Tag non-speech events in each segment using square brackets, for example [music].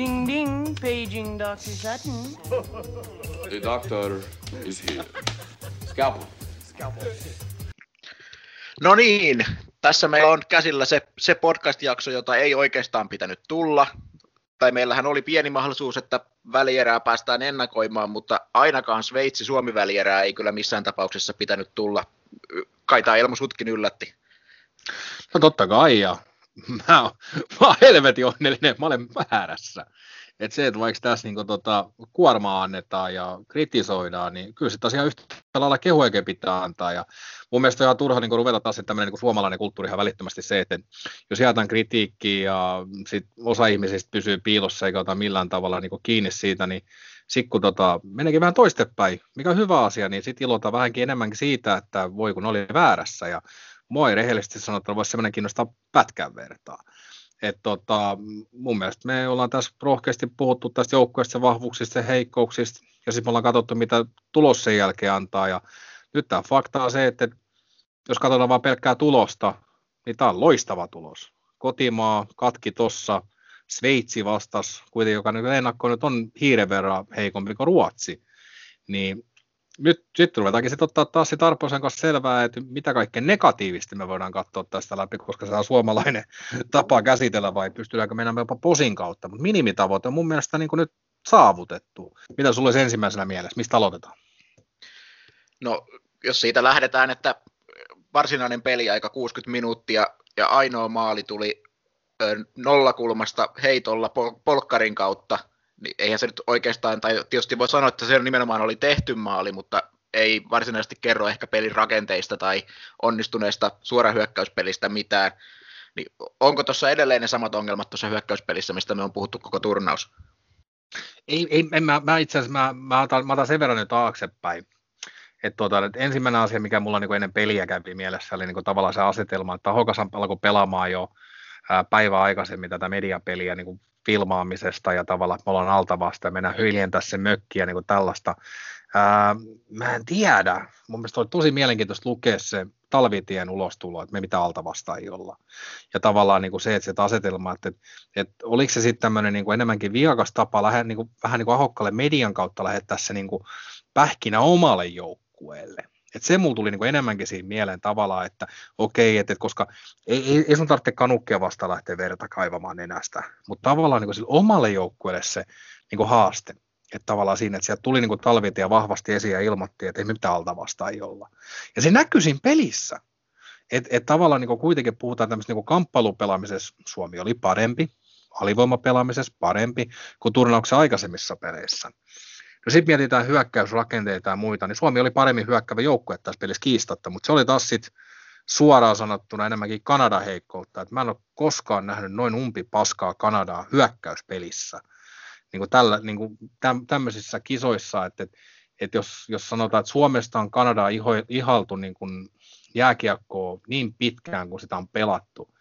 Ding ding, paging Dr. Sutton. The doctor is here. Scalpel. No niin, tässä meillä on käsillä se, se podcast-jakso, jota ei oikeastaan pitänyt tulla. Tai meillähän oli pieni mahdollisuus, että välierää päästään ennakoimaan, mutta ainakaan Sveitsi-Suomi välierää ei kyllä missään tapauksessa pitänyt tulla. Kai tämä Elmo Sutkin yllätti. No totta kai, ja mä oon, mä oon helvetin onnellinen, mä olen väärässä. Että se, että vaikka tässä niin tota, kuormaa annetaan ja kritisoidaan, niin kyllä se tosiaan yhtä lailla kehuekin pitää antaa. Ja mun mielestä on ihan turha niin ruveta taas, tämmöinen niin suomalainen kulttuuri ihan välittömästi se, että jos jätän kritiikkiä ja sit osa ihmisistä pysyy piilossa eikä ota millään tavalla niin kiinni siitä, niin sitten kun tota, meneekin vähän toistepäin, mikä on hyvä asia, niin sitten ilota vähänkin enemmänkin siitä, että voi kun oli väärässä. Ja mua ei rehellisesti sanottuna voisi semmoinen kiinnostaa pätkän vertaa. Et tota, mun mielestä me ollaan tässä rohkeasti puhuttu tästä joukkueesta, vahvuuksista ja heikkouksista, ja sitten me ollaan katsottu, mitä tulos sen jälkeen antaa, ja nyt tämä fakta on se, että jos katsotaan vain pelkkää tulosta, niin tämä on loistava tulos. Kotimaa katki tossa, Sveitsi vastas, kuitenkin joka nyt ennakko nyt on hiiren verran heikompi kuin Ruotsi, niin nyt sitten ruvetaankin sitten ottaa taas sit Arposen kanssa selvää, että mitä kaikkea negatiivista me voidaan katsoa tästä läpi, koska se on suomalainen [laughs] tapa käsitellä vai pystytäänkö mennä jopa posin kautta, mutta minimitavoite on mun mielestä niin nyt saavutettu. Mitä sulla olisi ensimmäisenä mielessä, mistä aloitetaan? No, jos siitä lähdetään, että varsinainen peli aika 60 minuuttia ja ainoa maali tuli nollakulmasta heitolla polkkarin kautta, niin eihän se nyt oikeastaan, tai tietysti voi sanoa, että se nimenomaan oli tehty maali, mutta ei varsinaisesti kerro ehkä pelin rakenteista tai onnistuneesta suorahyökkäyspelistä mitään. Niin onko tuossa edelleen ne samat ongelmat tuossa hyökkäyspelissä, mistä me on puhuttu koko turnaus? Ei, ei en, mä, mä itse asiassa mä, mä, otan, mä otan sen verran nyt taaksepäin. Et tuota, et ensimmäinen asia, mikä mulla niin ennen peliä kävi mielessä, oli niin tavallaan se asetelma, että Hokas alkoi pelaamaan jo päivää aikaisemmin tätä mediapeliä niin filmaamisesta ja tavallaan me ollaan alta vasta ja mennään hyljentää se mökkiä niin kuin tällaista. Ää, mä en tiedä. Mun mielestä oli tosi mielenkiintoista lukea se talvitien ulostulo, että me mitä alta vasta ei olla. Ja tavallaan niin kuin se, että se asetelma, että, että, että oliko se sitten tämmöinen niin kuin enemmänkin viakas tapa lähde, niin kuin, vähän niin kuin ahokkalle median kautta lähettää se niin kuin pähkinä omalle joukkueelle. Et se mulla tuli niinku enemmänkin siinä mieleen tavallaan, että okei, että et koska ei, ei, ei sun tarvitse kanukkia vasta lähteä verta kaivamaan nenästä, mutta tavallaan niinku omalle joukkueelle se niinku haaste, että tavallaan siinä, että sieltä tuli niinku talvitia vahvasti esiin ja ilmoitti, että ei mitään alta vasta ei olla. Ja se näkyy siinä pelissä, että et tavallaan niinku kuitenkin puhutaan tämmöistä niinku kamppailupelaamisessa, Suomi oli parempi, alivoimapelaamisessa parempi kuin turnauksen aikaisemmissa peleissä. No sitten mietitään hyökkäysrakenteita ja muita, niin Suomi oli paremmin hyökkävä joukkue tässä pelissä kiistatta, mutta se oli taas sitten suoraan sanottuna enemmänkin Kanadan heikkoutta. Et mä en ole koskaan nähnyt noin umpi paskaa Kanadaa hyökkäyspelissä. Niin kuin tällä, niin kuin täm, tämmöisissä kisoissa, että, että, että jos, jos sanotaan, että Suomesta on Kanadaa iho, ihaltu niin kuin jääkiekkoa niin pitkään kuin sitä on pelattu,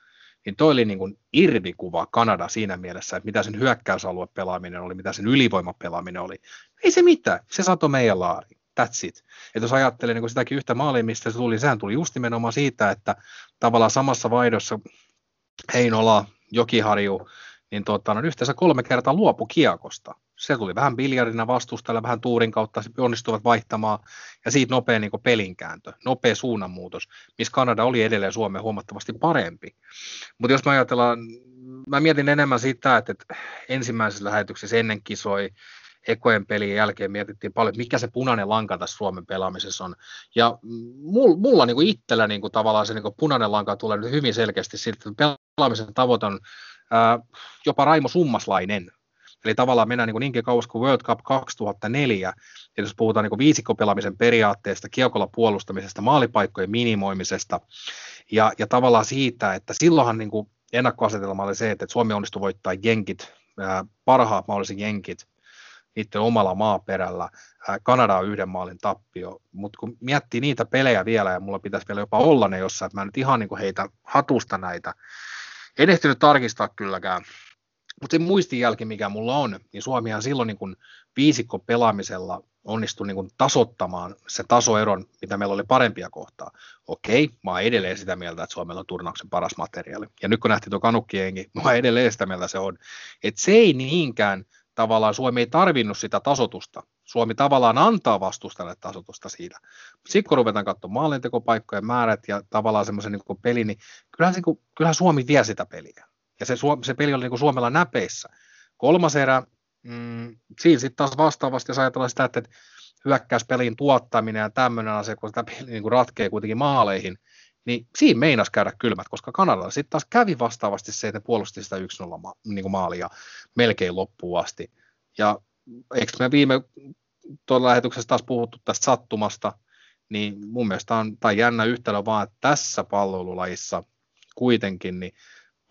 niin toi oli niin kuin irvikuva Kanada siinä mielessä, että mitä sen hyökkäysalue pelaaminen oli, mitä sen ylivoimapelaaminen oli. Ei se mitään, se sato meidän laari. That's it. Et jos ajattelee niin sitäkin yhtä maalia, mistä se tuli, sehän tuli just nimenomaan siitä, että tavallaan samassa vaihdossa Heinola, Jokiharju, niin tota, no, yhteensä kolme kertaa luopu kiekosta. Se tuli vähän biljardina vastustajalle, vähän tuurin kautta se onnistuvat vaihtamaan, ja siitä nopea niin pelinkääntö, nopea suunnanmuutos, missä Kanada oli edelleen Suomeen huomattavasti parempi. Mutta jos mä ajatellaan, mä mietin enemmän sitä, että, että ensimmäisessä lähetyksessä ennen kisoi, ekojen pelin jälkeen mietittiin paljon, mikä se punainen lanka tässä Suomen pelaamisessa on. Ja mulla, mulla niin kuin itsellä niin kuin tavallaan se niin kuin punainen lanka tulee nyt hyvin selkeästi siitä, että pelaamisen tavoite on ää, jopa Raimo Summaslainen. Eli tavallaan mennään niin niinkin kauas kuin World Cup 2004, ja jos puhutaan niin viisikkopelaamisen periaatteesta, kiekolla puolustamisesta, maalipaikkojen minimoimisesta, ja, ja tavallaan siitä, että silloinhan niin kuin ennakkoasetelma oli se, että Suomi onnistui voittaa jenkit, parhaat mahdolliset jenkit niiden omalla maaperällä. Kanada on yhden maalin tappio, mutta kun miettii niitä pelejä vielä, ja mulla pitäisi vielä jopa olla ne jossain, että mä nyt ihan niin kuin heitä hatusta näitä. En ehtinyt tarkistaa kylläkään, mutta se muistijälki, mikä mulla on, niin Suomihan silloin niin kuin viisikko pelaamisella onnistui niin kuin tasottamaan se tasoeron, mitä meillä oli parempia kohtaa. Okei, mä oon edelleen sitä mieltä, että Suomella on turnauksen paras materiaali. Ja nyt kun nähtiin tuo kanukkiengi, mä oon edelleen sitä mieltä se on. Että se ei niinkään tavallaan, Suomi ei tarvinnut sitä tasotusta. Suomi tavallaan antaa vastustajalle tasotusta siitä. Sitten kun ruvetaan katsomaan maalintekopaikkojen määrät ja tavallaan semmoisen niin peli, niin kyllähän, se, kyllähän Suomi vie sitä peliä. Ja se, se peli oli niin kuin Suomella näpeissä. Kolmas erä, mm, siinä sitten taas vastaavasti, jos ajatellaan sitä, että hyökkäyspelin tuottaminen ja tämmöinen asia, kun sitä peli niin kuin ratkee kuitenkin maaleihin, niin siinä meinas käydä kylmät, koska Kanadalla sitten taas kävi vastaavasti se, että puolusti sitä 1-0 ma- niin maalia melkein loppuun asti. Ja eikö me viime tuolla lähetyksessä taas puhuttu tästä sattumasta, niin mun mielestä on tai jännä yhtälö vaan, että tässä palvelulajissa kuitenkin, niin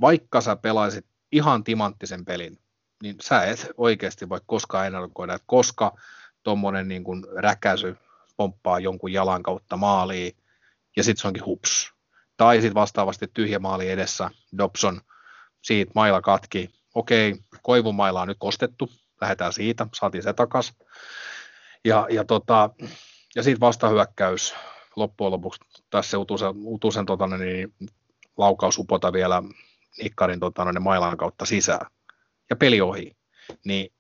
vaikka sä pelaisit ihan timanttisen pelin, niin sä et oikeasti voi koskaan ennakoida, että koska tuommoinen niin kuin räkäsy pomppaa jonkun jalan kautta maaliin, ja sitten se onkin hups. Tai sitten vastaavasti tyhjä maali edessä, Dobson, siitä maila katki, okei, koivumaila on nyt kostettu, lähdetään siitä, saatiin se takas. Ja, ja, tota, ja sitten vastahyökkäys loppujen lopuksi tässä Utusen, Utusen tota, niin, laukaus upota vielä Ikkarin tota, niin mailan kautta sisään ja peli ohi. Niin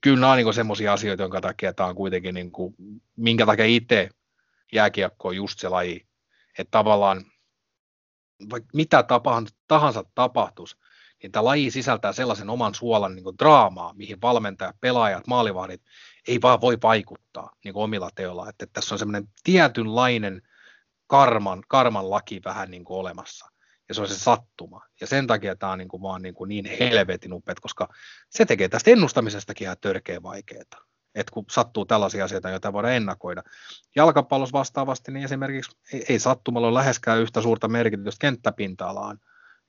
kyllä nämä on niin semmoisia asioita, jonka takia tämä on kuitenkin, niin kuin, minkä takia itse jääkiekko on just se laji, että tavallaan vaikka mitä tahansa tapahtuisi, niin tämä laji sisältää sellaisen oman suolan niin draamaa, mihin valmentajat, pelaajat, maalivahdit ei vaan voi vaikuttaa niin omilla teoilla. Että, että tässä on semmoinen tietynlainen karman, karman laki vähän niin kuin olemassa ja se on se sattuma. Ja sen takia tämä on niin, kuin vaan niin, kuin niin helvetin upeat, koska se tekee tästä ennustamisestakin ihan törkeä vaikeaa. Että kun sattuu tällaisia asioita, joita voidaan ennakoida. Jalkapallossa vastaavasti, niin esimerkiksi ei, ei sattumalla ole läheskään yhtä suurta merkitystä kenttäpinta-alaan.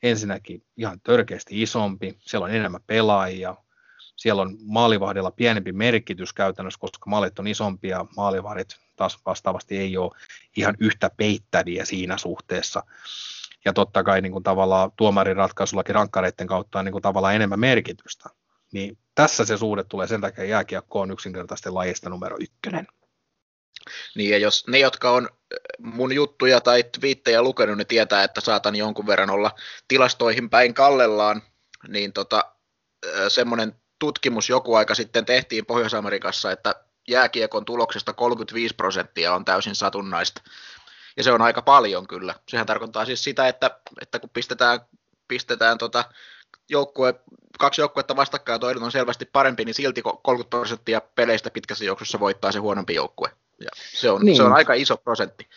Ensinnäkin ihan törkeästi isompi, siellä on enemmän pelaajia, siellä on maalivahdilla pienempi merkitys käytännössä, koska maalit on isompia, maalivahdit taas vastaavasti ei ole ihan yhtä peittäviä siinä suhteessa ja totta kai niin kuin tavallaan tuomarin ratkaisullakin rankkareiden kautta on niin kuin tavallaan enemmän merkitystä. Niin tässä se suhde tulee sen takia jääkiekko on yksinkertaisesti lajista numero ykkönen. Niin ja jos ne, jotka on äh, mun juttuja tai twiittejä lukenut, ne tietää, että saatan jonkun verran olla tilastoihin päin kallellaan, niin tota, äh, semmoinen tutkimus joku aika sitten tehtiin Pohjois-Amerikassa, että jääkiekon tuloksesta 35 prosenttia on täysin satunnaista ja se on aika paljon kyllä. Sehän tarkoittaa siis sitä, että, että kun pistetään, pistetään tota joukkue, kaksi joukkuetta vastakkain ja toinen on selvästi parempi, niin silti 30 prosenttia peleistä pitkässä juoksussa voittaa se huonompi joukkue. Ja se, on, niin. se on aika iso prosentti.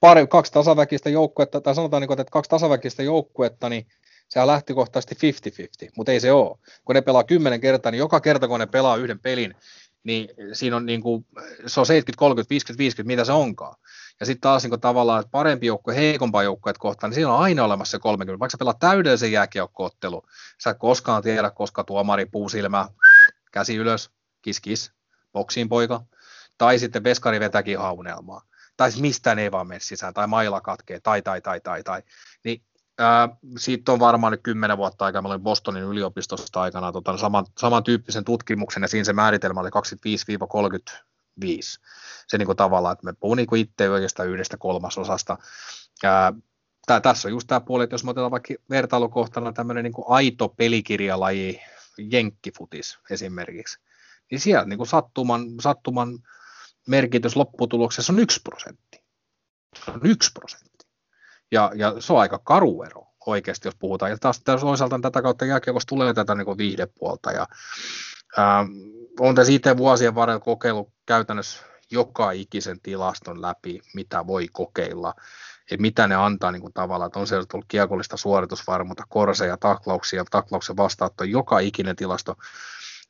Pari, kaksi tasaväkistä joukkuetta, tai sanotaan, niin että kaksi tasaväkistä joukkuetta, niin se on lähtökohtaisesti 50-50, mutta ei se ole. Kun ne pelaa kymmenen kertaa, niin joka kerta kun ne pelaa yhden pelin, niin siinä on niin kuin, se on 70, 30, 50, 50, mitä se onkaan. Ja sitten taas niin kuin tavallaan, että parempi joukkue heikompaa joukkueet kohtaan, niin siinä on aina olemassa se 30. Vaikka sä pelaat täydellisen jääkiekkoottelu, sä et koskaan tiedä, koska tuomari puusilmä, käsi ylös, kis kis, boksiin poika, tai sitten veskari vetäkin haunelmaa, tai mistään ei vaan mene sisään, tai maila katkee, tai, tai, tai, tai, tai. Ää, siitä on varmaan nyt kymmenen vuotta aikaa, mä olin Bostonin yliopistosta aikana tota, saman, samantyyppisen tutkimuksen, ja siinä se määritelmä oli 25-35. Se niin kuin tavallaan, että me puhun niin itse oikeastaan yhdestä kolmasosasta. Ää, tää, tässä on just tämä puoli, että jos me otetaan vaikka vertailukohtana tämmöinen niin aito pelikirjalaji, jenkkifutis esimerkiksi, niin siellä niin kuin sattuman, sattuman merkitys lopputuloksessa on yksi prosentti. Se on yksi prosentti. Ja, ja se on aika karu ero oikeasti, jos puhutaan. Ja taas toisaalta tätä kautta jälkeen, tulee tätä niin viihdepuolta. Ja, ää, on tässä itse vuosien varrella kokeillut käytännössä joka ikisen tilaston läpi, mitä voi kokeilla, että mitä ne antaa niin kuin tavallaan, että on siellä tullut kiekollista suoritusvarmuutta, korseja, taklauksia, taklauksen vastaanotto, joka ikinen tilasto.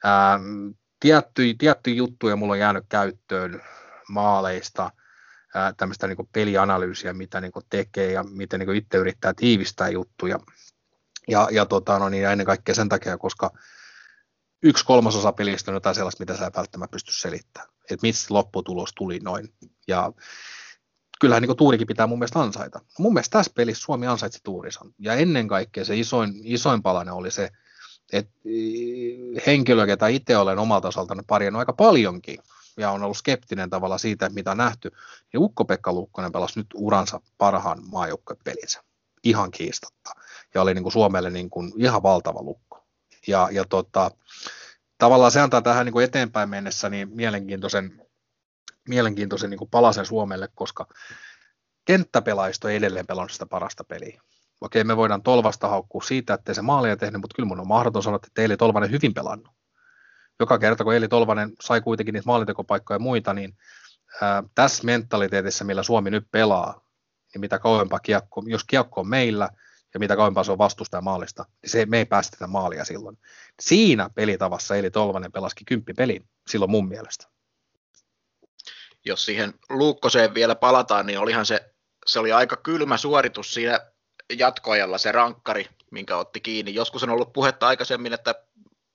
Ää, tiettyjä, tiettyjä juttuja mulla on jäänyt käyttöön maaleista, tämmöistä niin pelianalyysiä, mitä niin tekee ja miten niin itse yrittää tiivistää juttuja. Ja, ja, tota, no niin, ennen kaikkea sen takia, koska yksi kolmasosa pelistä on jotain sellaista, mitä sä välttämättä pysty selittämään. Että mistä lopputulos tuli noin. Ja kyllähän niin tuurikin pitää mun mielestä ansaita. Mun mielestä tässä pelissä Suomi ansaitsi tuurinsa. Ja ennen kaikkea se isoin, isoin palanen oli se, Et henkilö, ketä itse olen omalta osaltani parjannut aika paljonkin, ja on ollut skeptinen tavalla siitä, mitä on nähty, niin Ukko-Pekka Lukkonen pelasi nyt uransa parhaan maajoukkuepelinsä. Ihan kiistatta. Ja oli niin kuin Suomelle niin kuin ihan valtava lukko. Ja, ja tota, tavallaan se antaa tähän niin kuin eteenpäin mennessä niin mielenkiintoisen, mielenkiintoisen niin kuin palasen Suomelle, koska kenttäpelaisto ei edelleen pelannut sitä parasta peliä. Okei, me voidaan Tolvasta haukkua siitä, että se maalia tehnyt, mutta kyllä mun on mahdoton sanoa, että teille Tolvanen hyvin pelannut. Joka kerta, kun Eli Tolvanen sai kuitenkin niitä maalintekopaikkoja ja muita, niin ää, tässä mentaliteetissa, millä Suomi nyt pelaa, niin mitä kauempaa kiekko, jos kiekko on meillä ja mitä kauempaa se on vastustaja maalista, niin se, me ei päästetä maalia silloin. Siinä pelitavassa Eli Tolvanen pelaski kymppipelin silloin mun mielestä. Jos siihen Luukkoseen vielä palataan, niin olihan se, se oli aika kylmä suoritus siinä jatkoajalla se rankkari, minkä otti kiinni. Joskus on ollut puhetta aikaisemmin, että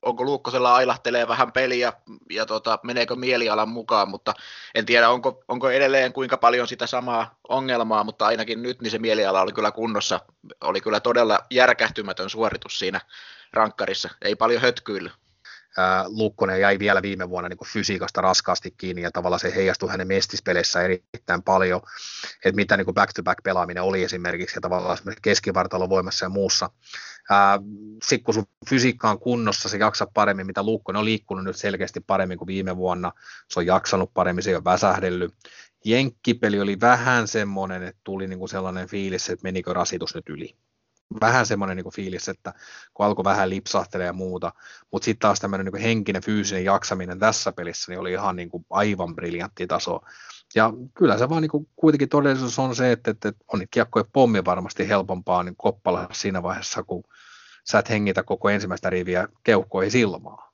onko Luukkosella ailahtelee vähän peliä ja tota, meneekö mielialan mukaan, mutta en tiedä onko, onko edelleen kuinka paljon sitä samaa ongelmaa, mutta ainakin nyt niin se mieliala oli kyllä kunnossa. Oli kyllä todella järkähtymätön suoritus siinä rankkarissa, ei paljon hötkyillä. Lukkonen jäi vielä viime vuonna niin fysiikasta raskaasti kiinni ja tavallaan se heijastui hänen mestispeleissä erittäin paljon, että mitä niin back-to-back pelaaminen oli esimerkiksi ja tavallaan keskivartalon voimassa ja muussa. Sitten kun sun fysiikka on kunnossa, se jaksaa paremmin, mitä Lukkonen on liikkunut nyt selkeästi paremmin kuin viime vuonna, se on jaksanut paremmin, se ei ole väsähdellyt. Jenkkipeli oli vähän semmoinen, että tuli niin kuin sellainen fiilis, että menikö rasitus nyt yli vähän semmoinen niin fiilis, että kun alkoi vähän lipsahtelee ja muuta, mutta sitten taas tämmöinen niin henkinen, fyysinen jaksaminen tässä pelissä niin oli ihan niin kuin aivan briljantti taso. Ja kyllä se vaan niin kuin kuitenkin todellisuus on se, että, että on niitä kiekkoja pommi varmasti helpompaa niin koppalla siinä vaiheessa, kun sä et hengitä koko ensimmäistä riviä keuhkoihin silmaa.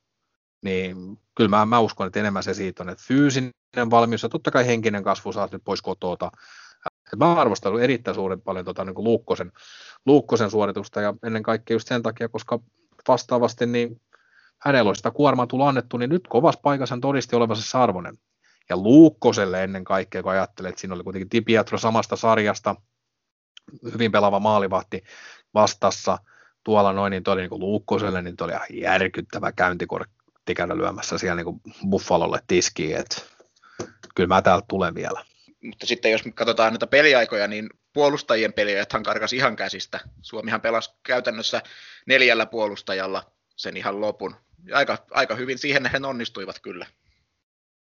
Niin kyllä mä, mä uskon, että enemmän se siitä on, että fyysinen valmius ja totta kai henkinen kasvu saat nyt pois kotota, et mä arvostan erittäin suuren paljon tota, niin Luukkosen, Luukkosen suoritusta ja ennen kaikkea just sen takia, koska vastaavasti niin hänellä on sitä kuormaa tullut annettu, niin nyt kovassa paikassa hän todisti olevansa arvoinen. Ja Luukkoselle ennen kaikkea, kun ajattelee, että siinä oli kuitenkin Tipiatro samasta sarjasta, hyvin pelaava maalivahti vastassa tuolla noin, niin toi niin kuin Luukkoselle, niin toi oli ihan järkyttävä käyntikortti käydä lyömässä siellä niin Buffalolle tiskiin, että kyllä mä täältä tulen vielä mutta sitten jos katsotaan näitä peliaikoja, niin puolustajien peliajathan karkas ihan käsistä. Suomihan pelasi käytännössä neljällä puolustajalla sen ihan lopun. Aika, aika hyvin siihen nähden onnistuivat kyllä.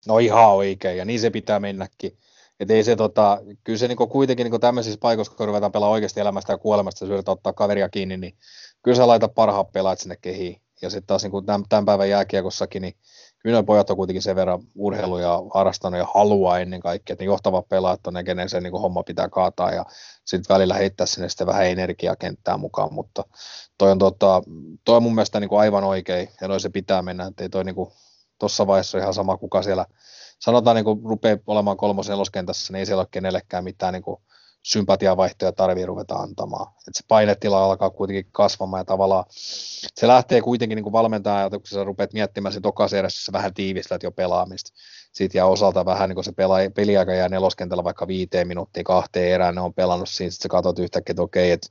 No ihan oikein, ja niin se pitää mennäkin. Et ei se, tota, kyllä se niinku kuitenkin niinku tämmöisissä paikoissa, kun ruvetaan pelaamaan oikeasti elämästä ja kuolemasta, ja ottaa kaveria kiinni, niin kyllä sä laita parhaat pelaat sinne kehiin. Ja sitten taas niinku tämän, tämän päivän jääkiekossakin, niin kyllä pojat on kuitenkin sen verran urheiluja harrastanut ja haluaa ennen kaikkea, että ne johtavat pelaat on ne, kenen se niin homma pitää kaataa ja sitten välillä heittää sinne sitten vähän energiakenttää mukaan, mutta toi on, tota, toi on mun mielestä niin kuin aivan oikein ja noin se pitää mennä, että ei toi niin tuossa vaiheessa ihan sama kuka siellä sanotaan niin kuin rupeaa olemaan kolmosen neloskentässä, niin ei siellä ole kenellekään mitään niin kuin sympatiavaihtoja tarvii ruveta antamaan. Et se painetila alkaa kuitenkin kasvamaan ja tavallaan se lähtee kuitenkin niin valmentajan ajatuksessa, rupeat miettimään sit okassa vähän tiivistät jo pelaamista. Sitten ja osalta vähän niin kuin se pelaa, peliaika jää neloskentällä vaikka viiteen minuuttia kahteen erään, ne on pelannut siinä, sitten sä katsot yhtäkkiä, että okei, että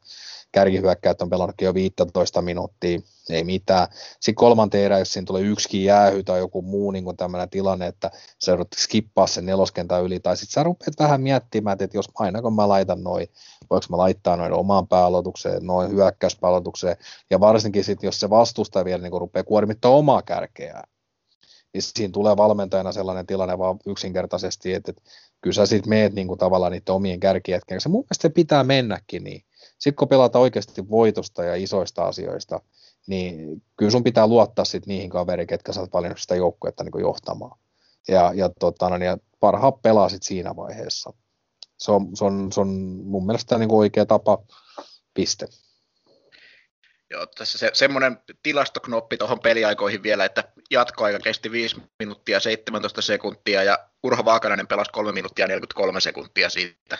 kärkihyökkäät on pelannutkin jo 15 minuuttia, ei mitään. Sitten kolmanteen erään, jos siinä tulee yksikin jäähy tai joku muu niin tämmöinen tilanne, että sä joudut skippaa sen neloskentän yli, tai sitten sä rupeat vähän miettimään, että jos aina kun mä laitan noin, voiko mä laittaa noin omaan pääaloitukseen, noin hyökkäyspääaloitukseen, ja varsinkin sitten, jos se vastustaja vielä niin rupeaa kuormittamaan omaa kärkeään, niin siinä tulee valmentajana sellainen tilanne vaan yksinkertaisesti, että, että kyllä sä sitten meet niin kuin tavallaan niiden omien kärkijätkien Se mun mielestä se pitää mennäkin niin. Sitten kun pelataan oikeasti voitosta ja isoista asioista, niin kyllä sun pitää luottaa sitten niihin kaveriin, ketkä saat paljon sitä joukkuetta niin johtamaan. Ja, ja, tota, no, niin, ja parhaat pelaa sitten siinä vaiheessa. Se on, se on, se on mun mielestä niin oikea tapa, piste. Joo, tässä se, semmoinen tilastoknoppi tuohon peliaikoihin vielä, että jatkoaika kesti 5 minuuttia 17 sekuntia ja Urho Vaakanainen pelasi 3 minuuttia 43 sekuntia siitä.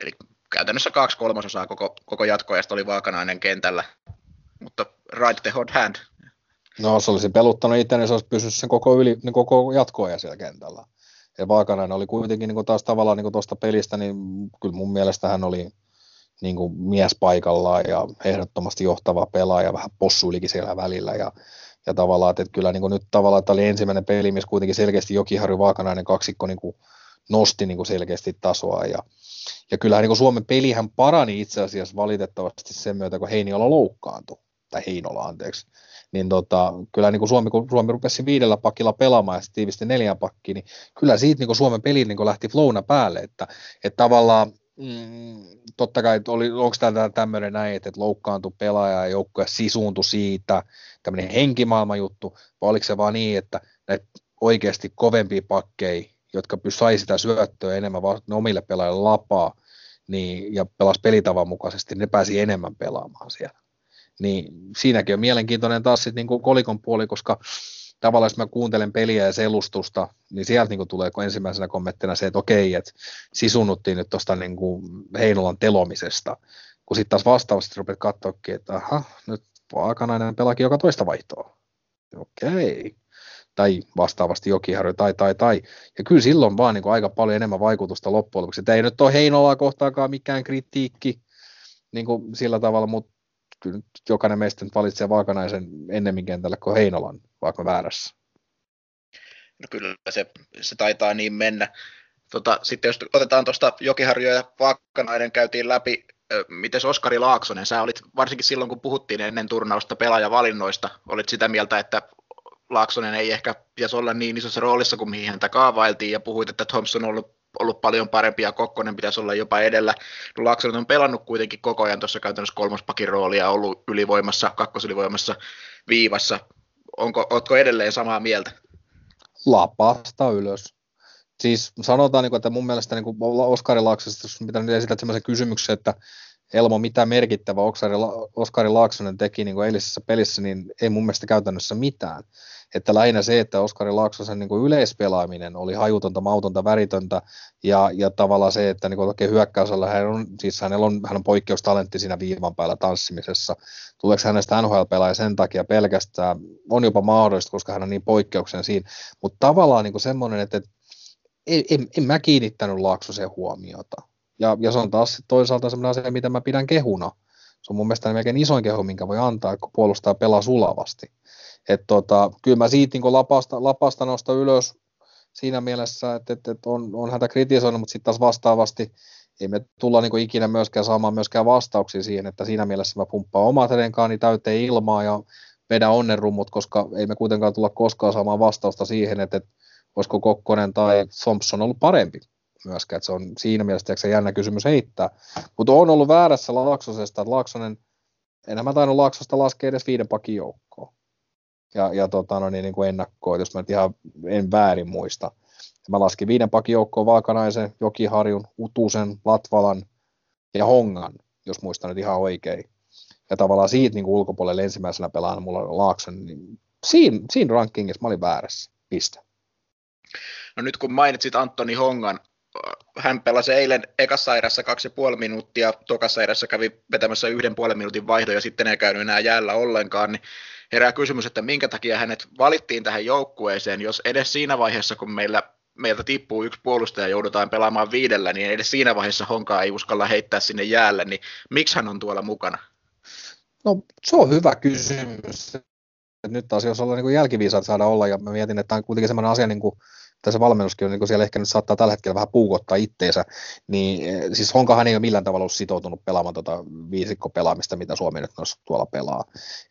Eli käytännössä kaksi kolmasosaa koko, koko jatkoajasta oli Vaakanainen kentällä, mutta right the hot hand. No se olisi peluttanut itse, niin se olisi pysynyt sen koko, yli, niin koko jatkoajan siellä kentällä. Ja Vaakanainen oli kuitenkin niin kuin taas tavallaan niin tuosta pelistä, niin kyllä mun mielestä hän oli niin kuin mies paikallaan ja ehdottomasti johtava pelaaja, vähän possuilikin siellä välillä ja, ja tavallaan, että kyllä niin kuin nyt tavallaan tämä oli ensimmäinen peli, missä kuitenkin selkeästi Jokiharju Vaakanainen kaksikko niin kuin nosti niin kuin selkeästi tasoa. Ja, ja kyllähän niin kuin Suomen pelihän parani itse asiassa valitettavasti sen myötä, kun Heiniola loukkaantui, tai Heinola anteeksi, niin tota, kyllä niin kuin Suomi, kun Suomi rupesi viidellä pakilla pelaamaan ja tiivisti neljän pakkiin, niin kyllä siitä niin kuin Suomen peli niin kuin lähti flowna päälle, että, että tavallaan mm, totta kai, oli, onko tämä tämmöinen näin, että, loukkaantui pelaaja ja joukkue sisuuntui siitä, tämmöinen henkimaailman juttu, vai oliko se vaan niin, että näitä oikeasti kovempia pakkeja, jotka sai sitä syöttöä enemmän vaan omille pelaajille lapaa, niin, ja pelasi pelitavan mukaisesti, ne pääsi enemmän pelaamaan siellä. Niin siinäkin on mielenkiintoinen taas sitten niin kolikon puoli, koska tavallaan jos mä kuuntelen peliä ja selustusta, niin sieltä niin tulee ensimmäisenä kommenttina se, että okei, että sisunnuttiin nyt tuosta niin Heinolan telomisesta, kun sitten taas vastaavasti rupeat katsoa, että aha, nyt Vaakanainen pelaakin joka toista vaihtoa. Okei. Tai vastaavasti Jokiharju tai tai tai. Ja kyllä silloin vaan niin kuin aika paljon enemmän vaikutusta loppujen lopuksi. Tämä ei nyt ole Heinolaa kohtaakaan mikään kritiikki niin kuin sillä tavalla, mutta kyllä jokainen meistä nyt valitsee Vaakanaisen ennemmin kentällä kuin Heinolan, vaikka väärässä. No kyllä se, se taitaa niin mennä. Tota, sitten jos otetaan tuosta Jokiharju ja Vaakanainen käytiin läpi, miten Oskari Laaksonen, sä olit varsinkin silloin, kun puhuttiin ennen turnausta pelaajavalinnoista, olit sitä mieltä, että Laaksonen ei ehkä pitäisi olla niin isossa roolissa kuin mihin häntä kaavailtiin, ja puhuit, että Thompson on ollut ollut paljon parempi ja Kokkonen pitäisi olla jopa edellä. No Laaksonen on pelannut kuitenkin koko ajan tuossa käytännössä kolmospakin roolia, ollut ylivoimassa, kakkosylivoimassa, viivassa. Onko, ootko edelleen samaa mieltä? Lapasta ylös. Siis sanotaan, niin että mun mielestä niin Oskari Laaksosta, jos pitää nyt esitellä sellaisen kysymyksen, että Elmo, mitä merkittävä Oskari, Oskari Laaksonen teki niin kuin eilisessä pelissä, niin ei mun mielestä käytännössä mitään että lähinnä se, että Oskari Laaksosen niin kuin yleispelaaminen oli hajutonta, mautonta, väritöntä ja, ja tavallaan se, että niin oikein hyökkäysellä hän on, siis hänellä on, hän on poikkeustalentti siinä viivan päällä tanssimisessa. Tuleeko hänestä NHL-pelaaja sen takia pelkästään, on jopa mahdollista, koska hän on niin poikkeuksen siinä, mutta tavallaan niin kuin semmoinen, että, että en, en, en mä kiinnittänyt Laaksosen huomiota. Ja, ja se on taas toisaalta semmoinen asia, mitä mä pidän kehuna. Se on mun mielestä melkein isoin kehu, minkä voi antaa, kun puolustaa pelaa sulavasti. Et tota, kyllä mä siitä niin lapasta, lapasta nostan ylös siinä mielessä, että, että, että on, on häntä kritisoinut, mutta sitten taas vastaavasti ei me tulla niin ikinä myöskään saamaan myöskään vastauksia siihen, että siinä mielessä mä pumppaan omat renkaani täyteen ilmaa ja vedän onnenrummut, koska ei me kuitenkaan tulla koskaan saamaan vastausta siihen, että, että olisiko Kokkonen tai Thompson ollut parempi myöskään, että se on siinä mielessä se jännä kysymys heittää. Mutta on ollut väärässä Laaksosesta, että Laaksonen, enhän mä tainnut Laaksosta laskea edes viiden pakin joukkoon ja, ja tota, no niin, niin kuin ennakkoa, jos mä nyt ihan en väärin muista. Mä laskin viiden pakijoukkoon Vaakanaisen, Jokiharjun, Utusen, Latvalan ja Hongan, jos muistan nyt ihan oikein. Ja tavallaan siitä niin kuin ulkopuolelle ensimmäisenä pelaajana mulla on Laakson, niin siinä, siinä rankingissa mä olin väärässä. Piste. No nyt kun mainitsit Antoni Hongan, hän pelasi eilen ekassa erässä kaksi ja puoli minuuttia, tokassa erässä kävi vetämässä yhden puolen minuutin vaihdon ja sitten ei käynyt enää jäällä ollenkaan, niin herää kysymys, että minkä takia hänet valittiin tähän joukkueeseen, jos edes siinä vaiheessa, kun meillä meiltä tippuu yksi puolustaja ja joudutaan pelaamaan viidellä, niin edes siinä vaiheessa Honkaa ei uskalla heittää sinne jäälle, niin miksi hän on tuolla mukana? No se on hyvä kysymys. Nyt taas jos ollaan niin jälkiviisaat saada olla, ja mä mietin, että tämä on kuitenkin sellainen asia, niin kuin tässä valmennuskin on, niin siellä ehkä nyt saattaa tällä hetkellä vähän puukottaa itteensä, niin eh, siis Honkahan ei ole millään tavalla ollut sitoutunut pelaamaan tuota viisikko pelaamista, mitä Suomi nyt tuolla pelaa.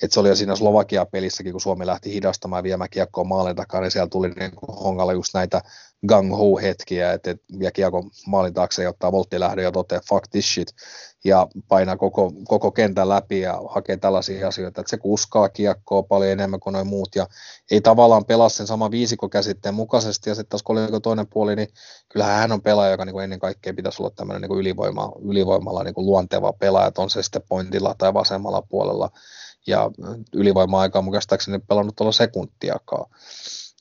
Et se oli jo siinä Slovakia-pelissäkin, kun Suomi lähti hidastamaan viemään kiekkoa maalin takaa, niin siellä tuli niin Hongalle just näitä gang ho hetkiä, että et vie kiekko maalin taakse ja ottaa volttilähdön ja toteaa fuck this shit ja painaa koko, koko kentän läpi ja hakee tällaisia asioita, että se kuskaa kiekkoa paljon enemmän kuin noin muut ja ei tavallaan pelaa sen sama viisikokäsitteen mukaisesti ja sitten taas kun toinen puoli, niin kyllähän hän on pelaaja, joka niin kuin ennen kaikkea pitäisi olla tämmöinen niin ylivoima, ylivoimalla niin kuin luonteva pelaaja, että on se sitten pointilla tai vasemmalla puolella ja ylivoima-aikaa mukaistaakseni pelannut tuolla sekuntiakaan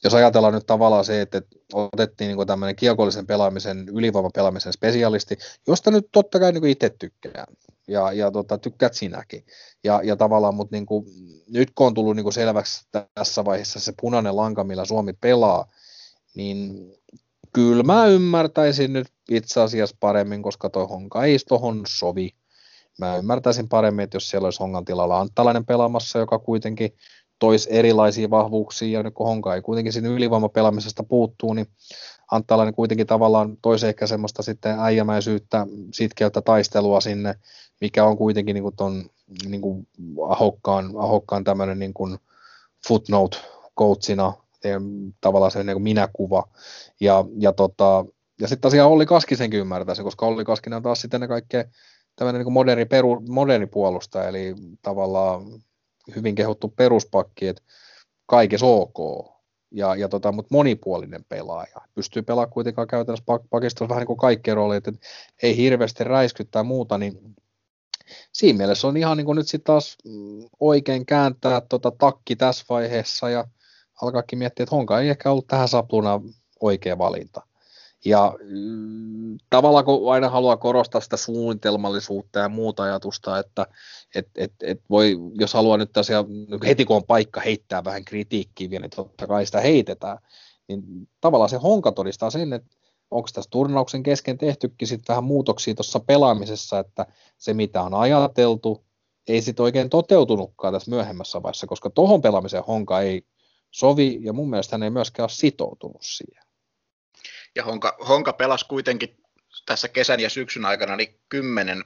jos ajatellaan nyt tavallaan se, että otettiin niin tämmöinen kiekollisen pelaamisen, ylivoimapelaamisen spesialisti, josta nyt totta kai niin itse tykkään, ja, ja tota, tykkäät sinäkin. Ja, ja tavallaan, mutta niin kuin, nyt kun on tullut niin kuin selväksi tässä vaiheessa se punainen lanka, millä Suomi pelaa, niin kyllä mä ymmärtäisin nyt itse asiassa paremmin, koska toi Honka ei tohon sovi. mä ymmärtäisin paremmin, että jos siellä olisi Hongan tilalla Anttalainen pelaamassa, joka kuitenkin toisi erilaisia vahvuuksia, ja nyt kun Honka ei kuitenkin siinä ylivoimapelaamisesta puuttuu, niin Anttalainen kuitenkin tavallaan toisi ehkä semmoista sitten äijämäisyyttä, sitkeyttä, taistelua sinne, mikä on kuitenkin niin kuin ton, niin kuin ahokkaan, ahokkaan tämmöinen niin kuin footnote coachina, tavallaan se niin kuin minäkuva. Ja, ja, tota, ja sitten tosiaan Olli Kaskisenkin ymmärtää se, koska Olli Kaskinen on taas sitten ne kaikkea tämmöinen niin moderni, peru, moderni puolustaja, eli tavallaan hyvin kehuttu peruspakki, että kaikessa ok, ja, ja tota, mutta monipuolinen pelaaja. Pystyy pelaamaan kuitenkaan käytännössä pakistossa vähän niin kuin kaikki roolit, että ei hirveästi räiskyttää muuta, niin siinä mielessä on ihan niin kuin nyt sitten taas mm, oikein kääntää tota takki tässä vaiheessa ja alkaakin miettiä, että Honka ei ehkä ollut tähän sapluna oikea valinta. Ja mm, tavallaan kun aina haluaa korostaa sitä suunnitelmallisuutta ja muuta ajatusta, että et, et, et voi, jos haluaa nyt tässä heti kun on paikka heittää vähän kritiikkiä vielä, niin totta kai sitä heitetään, niin tavallaan se honka todistaa sen, että onko tässä turnauksen kesken tehtykin sitten vähän muutoksia tuossa pelaamisessa, että se mitä on ajateltu, ei sitten oikein toteutunutkaan tässä myöhemmässä vaiheessa, koska tuohon pelaamiseen honka ei sovi, ja mun mielestä hän ei myöskään ole sitoutunut siihen. Ja Honka, Honka pelasi kuitenkin tässä kesän ja syksyn aikana niin kymmenen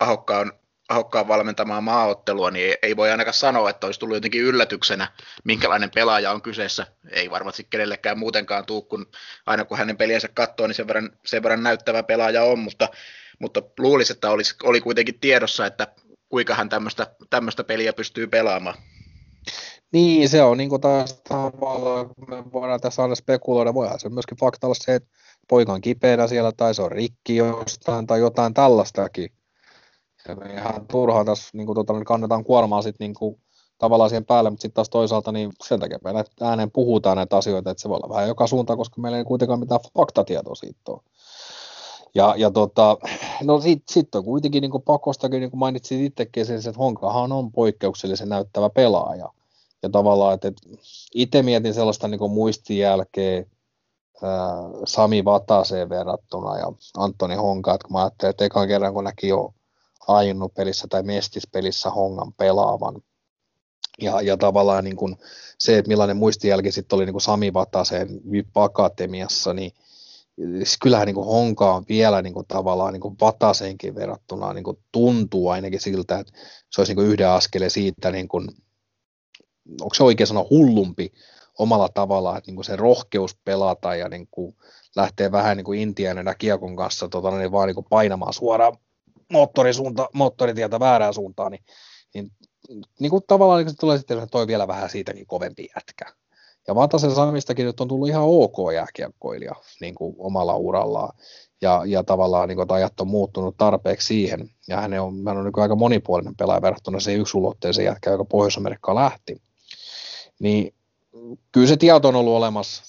ahokkaan, ahokkaan valmentamaa maaottelua, niin ei voi ainakaan sanoa, että olisi tullut jotenkin yllätyksenä, minkälainen pelaaja on kyseessä. Ei varmasti kenellekään muutenkaan tuu, kun aina kun hänen peliensä katsoo, niin sen verran, sen verran näyttävä pelaaja on, mutta, mutta luulisi, että olisi, oli kuitenkin tiedossa, että kuinka hän tämmöistä peliä pystyy pelaamaan. Niin, se on niin taas tavallaan, me voidaan tässä aina spekuloida, voihan se myöskin fakta olla se, että poika on kipeänä siellä tai se on rikki jostain tai jotain tällaistakin. Ja me ihan turhaan tässä niin kuin, tota, kannetaan kuormaa sitten niin tavallaan siihen päälle, mutta sitten taas toisaalta niin sen takia me ääneen puhutaan näitä asioita, että se voi olla vähän joka suuntaan, koska meillä ei kuitenkaan mitään faktatietoa siitä ole. Ja, ja tota, no sitten sit on kuitenkin niin pakostakin, niin kuin mainitsit itsekin sen, että Honkahan on poikkeuksellisen näyttävä pelaaja. Ja tavallaan, että, että itse mietin sellaista niin muistijälkeä ää, Sami Vataseen verrattuna ja Antoni Honka, että kun mä ajattelin, että ekan kerran kun näki jo ainnut pelissä tai mestispelissä Hongan pelaavan, ja, ja tavallaan niin kuin se, että millainen muistijälki sitten oli niin Sami Vataseen Akatemiassa, niin siis kyllähän niin kuin Honka on vielä niin kuin tavallaan niin kuin Vataseenkin verrattuna niin kuin tuntuu ainakin siltä, että se olisi niin kuin yhden askeleen siitä niin kuin onko se oikein sana hullumpi omalla tavallaan, että niin kuin se rohkeus pelata ja niin kuin lähtee vähän niin kuin intiaanina kiekon kanssa tota, niin vaan niin kuin painamaan suoraan moottorisuunta, moottoritietä väärään suuntaan, niin, niin, niin kuin tavallaan niin se tulee sitten toi vielä vähän siitäkin kovempi jätkä. Ja Vatasen Samistakin nyt on tullut ihan ok jääkiekkoilija niin kuin omalla urallaan. Ja, ja tavallaan niin kuin, ajat on muuttunut tarpeeksi siihen. Ja hän on, hän on niin aika monipuolinen pelaaja verrattuna siihen yksulotteeseen jätkään, joka Pohjois-Amerikkaan lähti niin kyllä se tieto on ollut olemassa.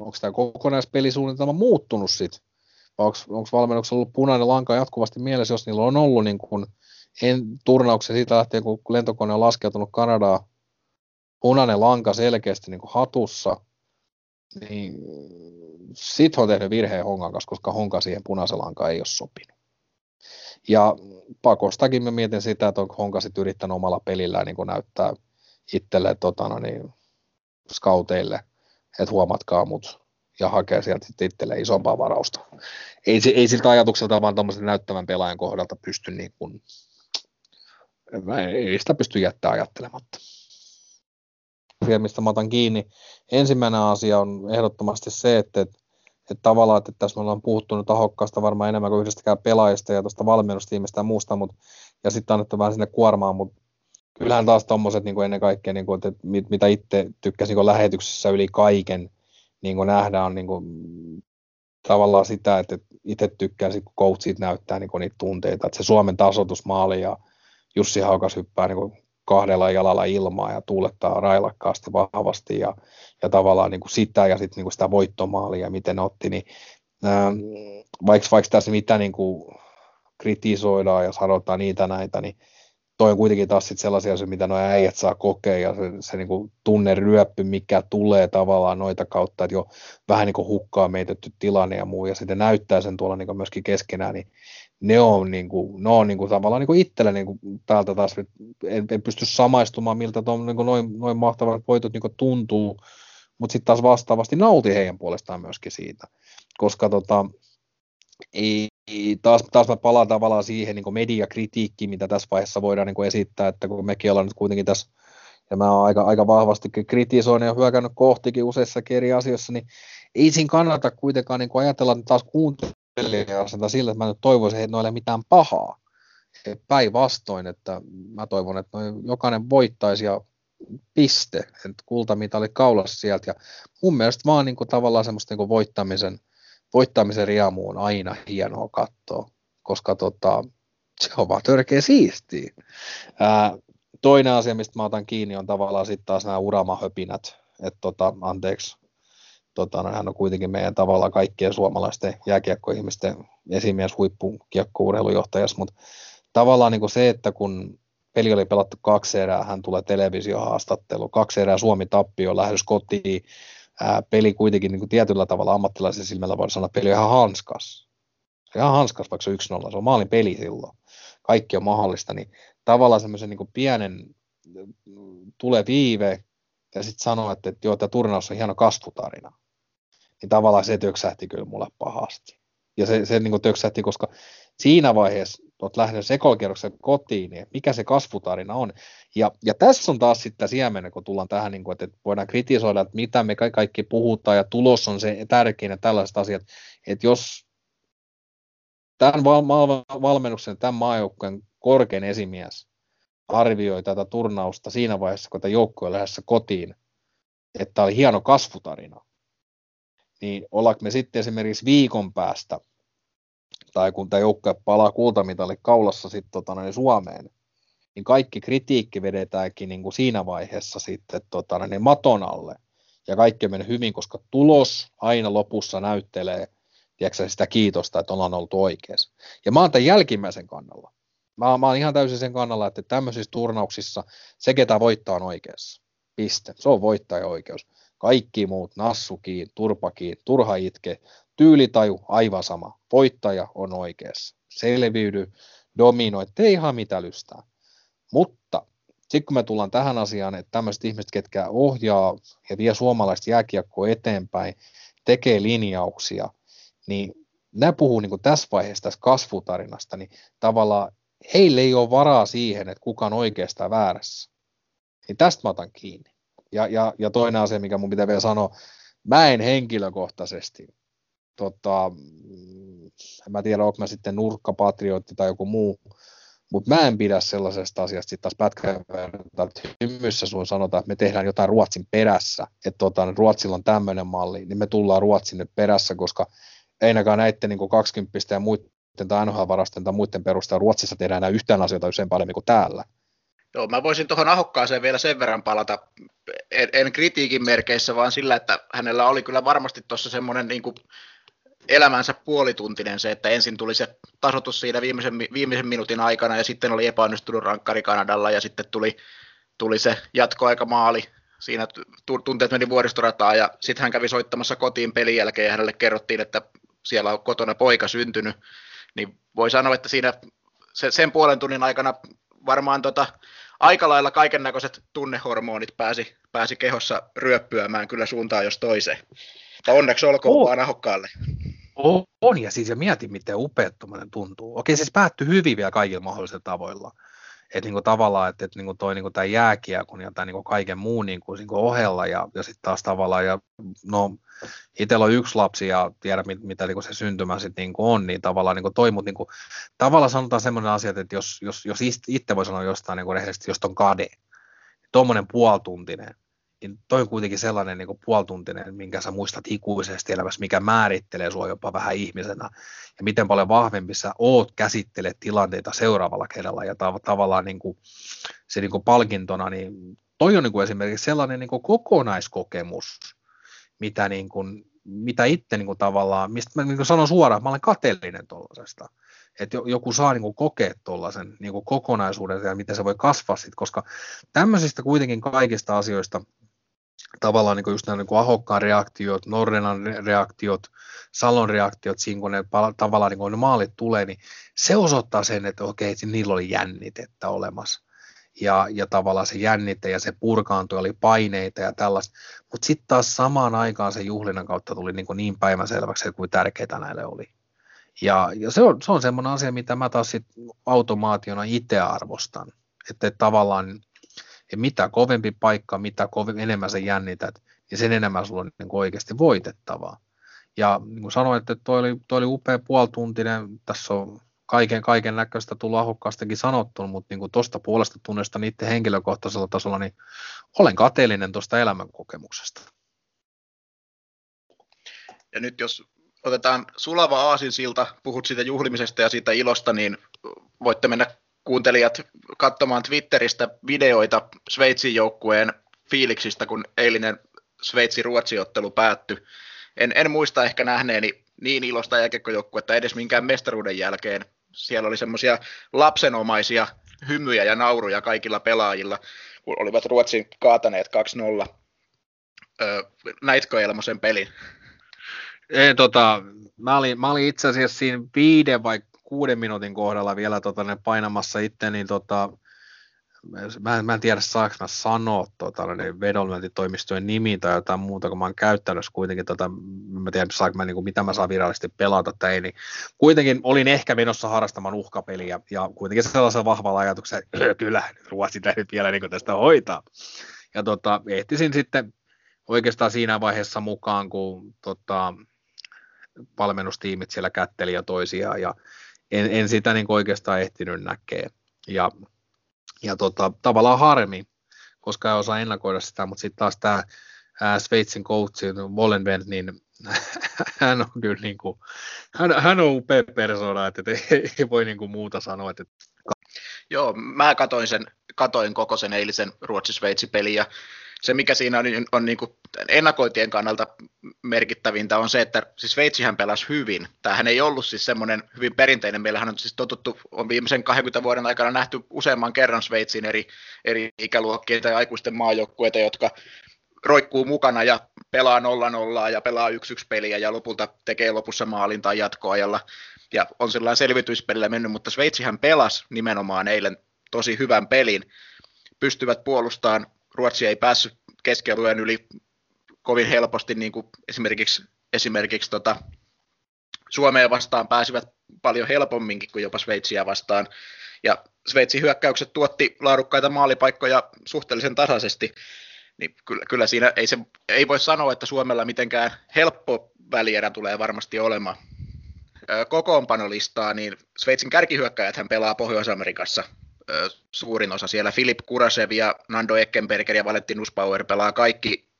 Onko tämä kokonaispelisuunnitelma muuttunut sitten? Onko valmennuksella ollut punainen lanka jatkuvasti mielessä, jos niillä on ollut niin kun en, turnauksen siitä lähtien, kun lentokone on laskeutunut Kanadaa, punainen lanka selkeästi niin kuin hatussa, niin sitten on tehnyt virheen Honkan kanssa, koska Honka siihen punaisen lankaan ei ole sopinut. Ja pakostakin mä mietin sitä, että onko Honka sitten yrittänyt omalla pelillään niin näyttää itselle totana, no niin, scouteille, että huomatkaa mut ja hakee sieltä sitten itselleen isompaa varausta. Ei, ei siltä ajatukselta vaan tuommoisen näyttävän pelaajan kohdalta pysty niin kuin, ei sitä pysty jättämään ajattelematta. Asia, mistä mä otan kiinni. Ensimmäinen asia on ehdottomasti se, että, että, että tavallaan, että tässä me ollaan puhuttu nyt ahokkaasta varmaan enemmän kuin yhdestäkään pelaajasta ja tuosta valmennustiimistä ja muusta, mutta, ja sitten annettu vähän sinne kuormaan, mutta kyllähän taas tuommoiset niin ennen kaikkea, niin kuin, että mit, mitä itse tykkäsin niin lähetyksessä yli kaiken niin kuin nähdään, on niin kuin, tavallaan sitä, että itse tykkään, kun coachit näyttää niin kuin niitä tunteita, että se Suomen tasoitusmaali ja Jussi Haukas hyppää niin kuin kahdella jalalla ilmaa ja tuulettaa railakkaasti vahvasti ja, ja tavallaan niin kuin sitä ja sitten niin kuin sitä voittomaalia, miten otti, niin ähm, vaikka, vaikka tässä mitä niin kuin kritisoidaan ja sanotaan niitä näitä, niin toi on kuitenkin taas sit sellaisia asioita, mitä nuo äijät saa kokea ja se, se niin kuin tunneryöppy, mikä tulee tavallaan noita kautta, että jo vähän niin kuin hukkaa meitetty tilanne ja muu. Ja sitten näyttää sen tuolla niin kuin myöskin keskenään, niin ne on, niin kuin, ne on niin kuin, tavallaan niin kuin itsellä niin kuin, täältä taas, en, en pysty samaistumaan, miltä tuon, niin kuin, noin, noin mahtavat voitot niin kuin, tuntuu, mutta sitten taas vastaavasti nauti heidän puolestaan myöskin siitä, koska tota, taas, taas mä palaan tavallaan siihen niin mediakritiikkiin, mitä tässä vaiheessa voidaan niin esittää, että kun mekin ollaan nyt kuitenkin tässä, ja mä oon aika, aika vahvasti kritisoinut ja hyökännyt kohtikin useissa eri asioissa, niin ei siinä kannata kuitenkaan niin ajatella taas kuuntelijaa sillä, että mä nyt toivoisin, että noille mitään pahaa. Päinvastoin, että mä toivon, että jokainen voittaisi ja piste, että kultamitali kaulassa sieltä. Ja mun mielestä vaan niin kuin tavallaan semmoista niin kuin voittamisen – voittamisen riamu on aina hienoa katsoa, koska tota, se on vaan törkeä siistiä. Ää, toinen asia, mistä mä otan kiinni, on tavallaan sitten taas nämä uramahöpinät, että tota, anteeksi, tota, no, hän on kuitenkin meidän tavallaan kaikkien suomalaisten jääkiekkoihmisten esimies huippukiekkourheilujohtajas, mutta tavallaan niin kuin se, että kun peli oli pelattu kaksi erää, hän tulee televisiohaastattelu, kaksi erää Suomi tappio, lähdös kotiin, ää, peli kuitenkin niin kuin tietyllä tavalla ammattilaisen silmällä voidaan sanoa, peli on ihan hanskas. Ihan hanskas, vaikka se on 1-0, se on maalin peli silloin. Kaikki on mahdollista, niin tavallaan semmoisen niin pienen tulee viive ja sitten sanoo, että, että joo, tämä turnaus on hieno kasvutarina. Niin tavallaan se töksähti kyllä mulle pahasti. Ja se, se niin töksähti, koska siinä vaiheessa olet lähtenyt ekolkierroksen kotiin, niin mikä se kasvutarina on. Ja, ja tässä on taas sitten siemen, kun tullaan tähän, niin kuin, että voidaan kritisoida, että mitä me kaikki puhutaan, ja tulos on se tärkein, tällaiset asiat, että jos tämän val- valmennuksen, tämän maajoukkueen korkein esimies arvioi tätä turnausta siinä vaiheessa, kun tämä joukkue on lähdössä kotiin, että oli hieno kasvutarina, niin ollaanko me sitten esimerkiksi viikon päästä tai kun tämä joukkue palaa kultamitali kaulassa sitten tota, niin Suomeen, niin kaikki kritiikki vedetäänkin niin kuin siinä vaiheessa sitten tota, niin maton alle. Ja kaikki menee hyvin, koska tulos aina lopussa näyttelee tiedätkö, sitä kiitosta, että ollaan oltu oikeassa. Ja mä oon tämän jälkimmäisen kannalla. Mä, mä oon ihan täysin sen kannalla, että tämmöisissä turnauksissa se, ketä voittaa, on oikeassa. Piste. Se on voittaja oikeus. Kaikki muut, nassukiin, turpakiin, turha itke, Tyylitaju aivan sama. Voittaja on oikeassa. Selviydy, dominoi, tee ihan mitä lystää. Mutta sitten kun me tullaan tähän asiaan, että tämmöiset ihmiset, ketkä ohjaa ja vie suomalaista jääkiekkoa eteenpäin, tekee linjauksia, niin nämä puhuu niin tässä vaiheessa tässä kasvutarinasta, niin tavallaan heille ei ole varaa siihen, että kuka on oikeastaan väärässä. Niin tästä mä otan kiinni. Ja, ja, ja toinen asia, mikä mun pitää vielä sanoa, mä en henkilökohtaisesti tota, en mä tiedä, onko mä sitten nurkkapatrioitti tai joku muu, mutta mä en pidä sellaisesta asiasta sitten taas pätkän että hymyssä sun sanotaan, että me tehdään jotain Ruotsin perässä, että tota, Ruotsilla on tämmöinen malli, niin me tullaan Ruotsin nyt perässä, koska ei näkään näiden niin 20 ja muiden tai NHL-varasten tai muiden perusteella Ruotsissa tehdään enää yhtään asioita usein paremmin kuin täällä. Joo, mä voisin tuohon ahokkaaseen vielä sen verran palata, en, en kritiikin merkeissä, vaan sillä, että hänellä oli kyllä varmasti tuossa semmoinen niin kuin elämänsä puolituntinen se, että ensin tuli se tasotus siinä viimeisen, viimeisen minuutin aikana ja sitten oli epäonnistunut rankkari Kanadalla ja sitten tuli, tuli se jatkoaikamaali. Siinä tunteet meni vuoristorataan ja sitten hän kävi soittamassa kotiin pelin jälkeen ja hänelle kerrottiin, että siellä on kotona poika syntynyt. Niin voi sanoa, että siinä se, sen puolen tunnin aikana varmaan tota, aika lailla kaiken näköiset tunnehormonit pääsi, pääsi kehossa ryöppyämään kyllä suuntaan jos toiseen. Mutta onneksi olkoon oh. vaan ahokkaalle. On, on, ja siis ja mietin, miten upeattomainen tuntuu. Okei, siis päättyi hyvin vielä kaikilla mahdollisilla tavoilla. Että niinku tavallaan, että, että niinku toi niinku tämä jääkiekon ja tämä niinku kaiken muun niinku, niinku ohella ja, ja sitten taas tavallaan, ja no itsellä on yksi lapsi ja tiedä mit, mitä niinku se syntymä sitten niinku on, niin tavallaan niinku toi, mutta niinku, tavallaan sanotaan semmoinen asia, että jos, jos, jos itse voi sanoa jostain niinku rehellisesti, jos on kade, tuommoinen puoltuntinen, niin toi on kuitenkin sellainen niin puoltuntinen, minkä sä muistat ikuisesti elämässä, mikä määrittelee sua jopa vähän ihmisenä, ja miten paljon vahvempi sä oot käsittelet tilanteita seuraavalla kerralla, ja tav- tavallaan niin kuin, se niin kuin palkintona, niin toi on niin kuin esimerkiksi sellainen niin kuin kokonaiskokemus, mitä, niin kuin, mitä itse niin kuin tavallaan, mistä mä niin kuin sanon suoraan, mä olen kateellinen tuollaisesta, että joku saa niin kuin kokea tuollaisen niin kokonaisuuden ja miten se voi kasvaa sitten, koska tämmöisistä kuitenkin kaikista asioista, tavallaan niin kuin just nämä niin kuin Ahokkaan reaktiot, Norrenan reaktiot, Salon reaktiot, siinä kun ne tavallaan niin kuin ne maalit tulee, niin se osoittaa sen, että okei, että niillä oli jännitettä olemassa. Ja, ja tavallaan se jännite ja se purkaantui, oli paineita ja tällaista. Mutta sitten taas samaan aikaan se juhlinnan kautta tuli niin, kuin niin päivänselväksi, että kuin tärkeää näille oli. Ja, ja se on, se on semmoinen asia, mitä mä taas sit automaationa itse arvostan. Että et tavallaan ja mitä kovempi paikka, mitä kovempi, enemmän sä jännität, niin sen enemmän sulla on niin oikeasti voitettavaa. Ja niin kuin sanoin, että toi oli, toi oli upea puolituntinen, tässä on kaiken, kaiken näköistä tullut ahukkaastakin sanottu, mutta niin tuosta puolesta tunnesta niiden henkilökohtaisella tasolla, niin olen kateellinen tuosta elämänkokemuksesta. Ja nyt jos otetaan sulava aasinsilta, puhut siitä juhlimisesta ja siitä ilosta, niin voitte mennä kuuntelijat katsomaan Twitteristä videoita Sveitsin joukkueen fiiliksistä, kun eilinen Sveitsi-Ruotsi-ottelu päättyi. En, en muista ehkä nähneeni niin ilosta jääkiekkojoukkuetta edes minkään mestaruuden jälkeen. Siellä oli semmoisia lapsenomaisia hymyjä ja nauruja kaikilla pelaajilla, kun olivat Ruotsin kaataneet 2-0. Öö, näitkö Elmosen pelin? Ei, tota, mä, olin, mä olin itse asiassa siinä viiden vai kuuden minuutin kohdalla vielä tota, ne painamassa itse, niin tota, mä, mä en tiedä saanko mä sanoa tota, niin vedonlyöntitoimistojen nimi tai jotain muuta, kun mä oon käyttänyt kuitenkin, tota, mä tiedän saanko mä, niin kuin, mitä mä saan virallisesti pelata tai ei, niin kuitenkin olin ehkä menossa harrastamaan uhkapeliä ja kuitenkin sellaisen vahvalla ajatuksella, että [clears throat] kyllä Ruotsi täytyy vielä niin tästä hoitaa. Ja tota, ehtisin sitten oikeastaan siinä vaiheessa mukaan, kun tota, valmennustiimit siellä kätteli ja toisiaan ja en, en sitä niin oikeastaan ehtinyt näkee. Ja, ja tota, tavallaan harmi, koska ei osaa ennakoida sitä, mutta sitten taas tämä Sveitsin coach Wallenbent, niin [laughs] hän on kyllä niin kuin, hän, hän on upea persona, että ei, [laughs] ei voi niin kuin muuta sanoa. Että... Joo, mä katoin, sen, katoin koko sen eilisen Ruotsi-Sveitsi-pelin ja se, mikä siinä on, on, on niin kuin ennakointien kannalta merkittävintä, on se, että siis Sveitsihän pelasi hyvin. Tämähän ei ollut siis semmoinen hyvin perinteinen. Meillähän on siis totuttu, on viimeisen 20 vuoden aikana nähty useamman kerran Sveitsin eri, eri ikäluokkien tai aikuisten maajoukkueita, jotka roikkuu mukana ja pelaa 0-0 ja pelaa 1-1 peliä ja lopulta tekee lopussa maalin tai jatkoajalla. Ja on sellainen selvityspelillä mennyt, mutta Sveitsihän pelasi nimenomaan eilen tosi hyvän pelin. Pystyvät puolustamaan Ruotsi ei päässyt keskialueen yli kovin helposti, niin kuin esimerkiksi, esimerkiksi tota, Suomeen vastaan pääsivät paljon helpomminkin kuin jopa Sveitsiä vastaan. Ja Sveitsin hyökkäykset tuotti laadukkaita maalipaikkoja suhteellisen tasaisesti, niin kyllä, kyllä siinä ei, se, ei voi sanoa, että Suomella mitenkään helppo välierä tulee varmasti olemaan. Kokoonpanolistaa, niin Sveitsin kärkihyökkäjät hän pelaa Pohjois-Amerikassa suurin osa siellä. Filip Kurasev ja Nando Eckenberger ja Valentin Nussbauer pelaa kaikki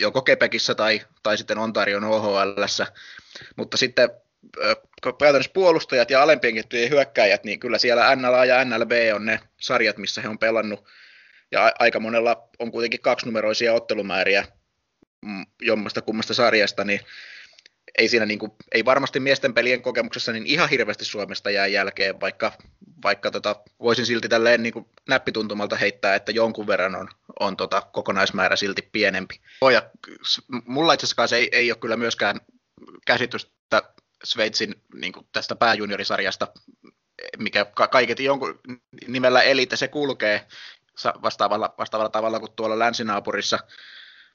joko Kepekissä tai, tai sitten Ontarion OHL. Mutta sitten käytännössä puolustajat ja alempien kettujen hyökkäjät, niin kyllä siellä NLA ja NLB on ne sarjat, missä he on pelannut. Ja aika monella on kuitenkin kaksinumeroisia ottelumääriä mm, jommasta kummasta sarjasta, niin ei siinä niin kuin, ei varmasti miesten pelien kokemuksessa niin ihan hirveästi Suomesta jää jälkeen, vaikka, vaikka tota, voisin silti tälleen niin kuin näppituntumalta heittää, että jonkun verran on, on tota, kokonaismäärä silti pienempi. Ja mulla itse asiassa ei, ei ole kyllä myöskään käsitystä Sveitsin niin kuin tästä pääjuniorisarjasta, mikä kaiket jonkun nimellä elite se kulkee vastaavalla, vastaavalla tavalla kuin tuolla länsinaapurissa,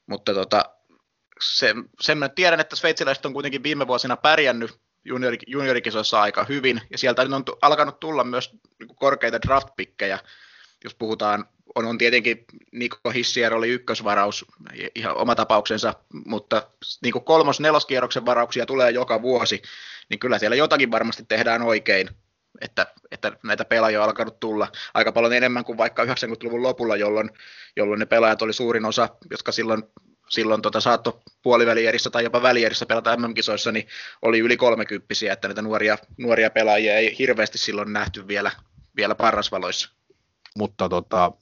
mutta tota, se, sen mä tiedän, että sveitsiläiset on kuitenkin viime vuosina pärjännyt juniori, juniorikisoissa aika hyvin, ja sieltä on t- alkanut tulla myös niin korkeita draftpikkejä, jos puhutaan, on, on tietenkin Niko Hissier oli ykkösvaraus, ihan oma tapauksensa, mutta niin kolmos-neloskierroksen varauksia tulee joka vuosi, niin kyllä siellä jotakin varmasti tehdään oikein, että, että näitä pelaajia on alkanut tulla aika paljon enemmän kuin vaikka 90-luvun lopulla, jolloin, jolloin ne pelaajat oli suurin osa, jotka silloin silloin tota, saatto puolivälierissä tai jopa välierissä pelata MM-kisoissa, niin oli yli kolmekymppisiä, että näitä nuoria, nuoria pelaajia ei hirveästi silloin nähty vielä, vielä parrasvaloissa. Mutta tota,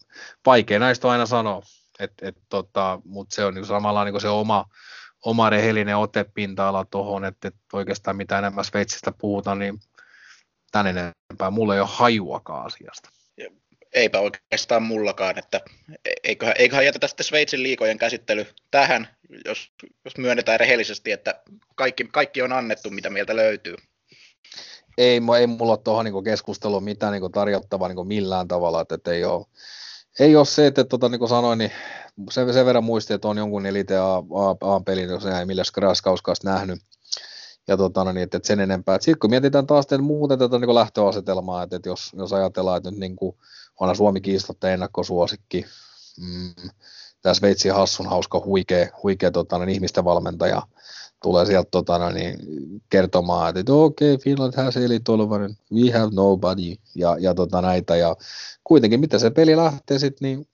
vaikea näistä aina sanoa, et, et, tota, mutta se on niin samalla niin se oma, oma rehellinen otepinta-ala tuohon, että et oikeastaan mitä enemmän Sveitsistä puhutaan, niin tän enempää. Mulla ei ole hajuakaan asiasta. Eipä oikeastaan mullakaan, että eiköhän, eiköhän jätetä sitten Sveitsin liikojen käsittely tähän, jos, jos myönnetään rehellisesti, että kaikki, kaikki on annettu, mitä mieltä löytyy. Ei, ei mulla ole tuohon niin keskusteluun mitään niin tarjottavaa niin millään tavalla, että, että ei ole, ei ole se, että tota, niin kuin sanoin, niin sen, sen verran muistin, että on jonkun Elite A-pelin, jos ei millä Skraskauskaista nähnyt, ja tota, no niin, että, että sen enempää. Sitten kun mietitään taas että muuten tätä niin lähtöasetelmaa, että, että jos, jos ajatellaan, että nyt niin kuin, onhan Suomi kiistatta ennakkosuosikki, mm, tämä Sveitsin hassun hauska huikea, huikea tota, niin, ihmisten valmentaja, tulee sieltä tota, no niin, kertomaan, että okei, okay, Finland has Eli Tolvanen, we have nobody, ja, ja tota, näitä, ja kuitenkin mitä se peli lähtee sitten, niin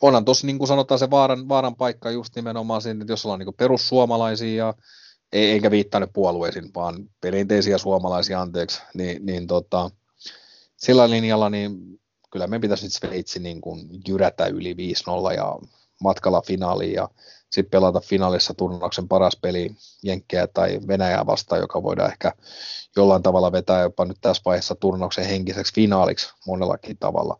onhan tuossa niin kuin sanotaan se vaaran, vaaran paikka just nimenomaan siinä, että jos ollaan niin perussuomalaisia ja ei, eikä viittaa puolueisiin, vaan perinteisiä suomalaisia, anteeksi, niin, niin tota, sillä linjalla niin kyllä me pitäisi Sveitsi niin kuin jyrätä yli 5-0 ja matkalla finaaliin ja sitten pelata finaalissa turnauksen paras peli Jenkkeä tai Venäjää vastaan, joka voidaan ehkä jollain tavalla vetää jopa nyt tässä vaiheessa turnauksen henkiseksi finaaliksi monellakin tavalla.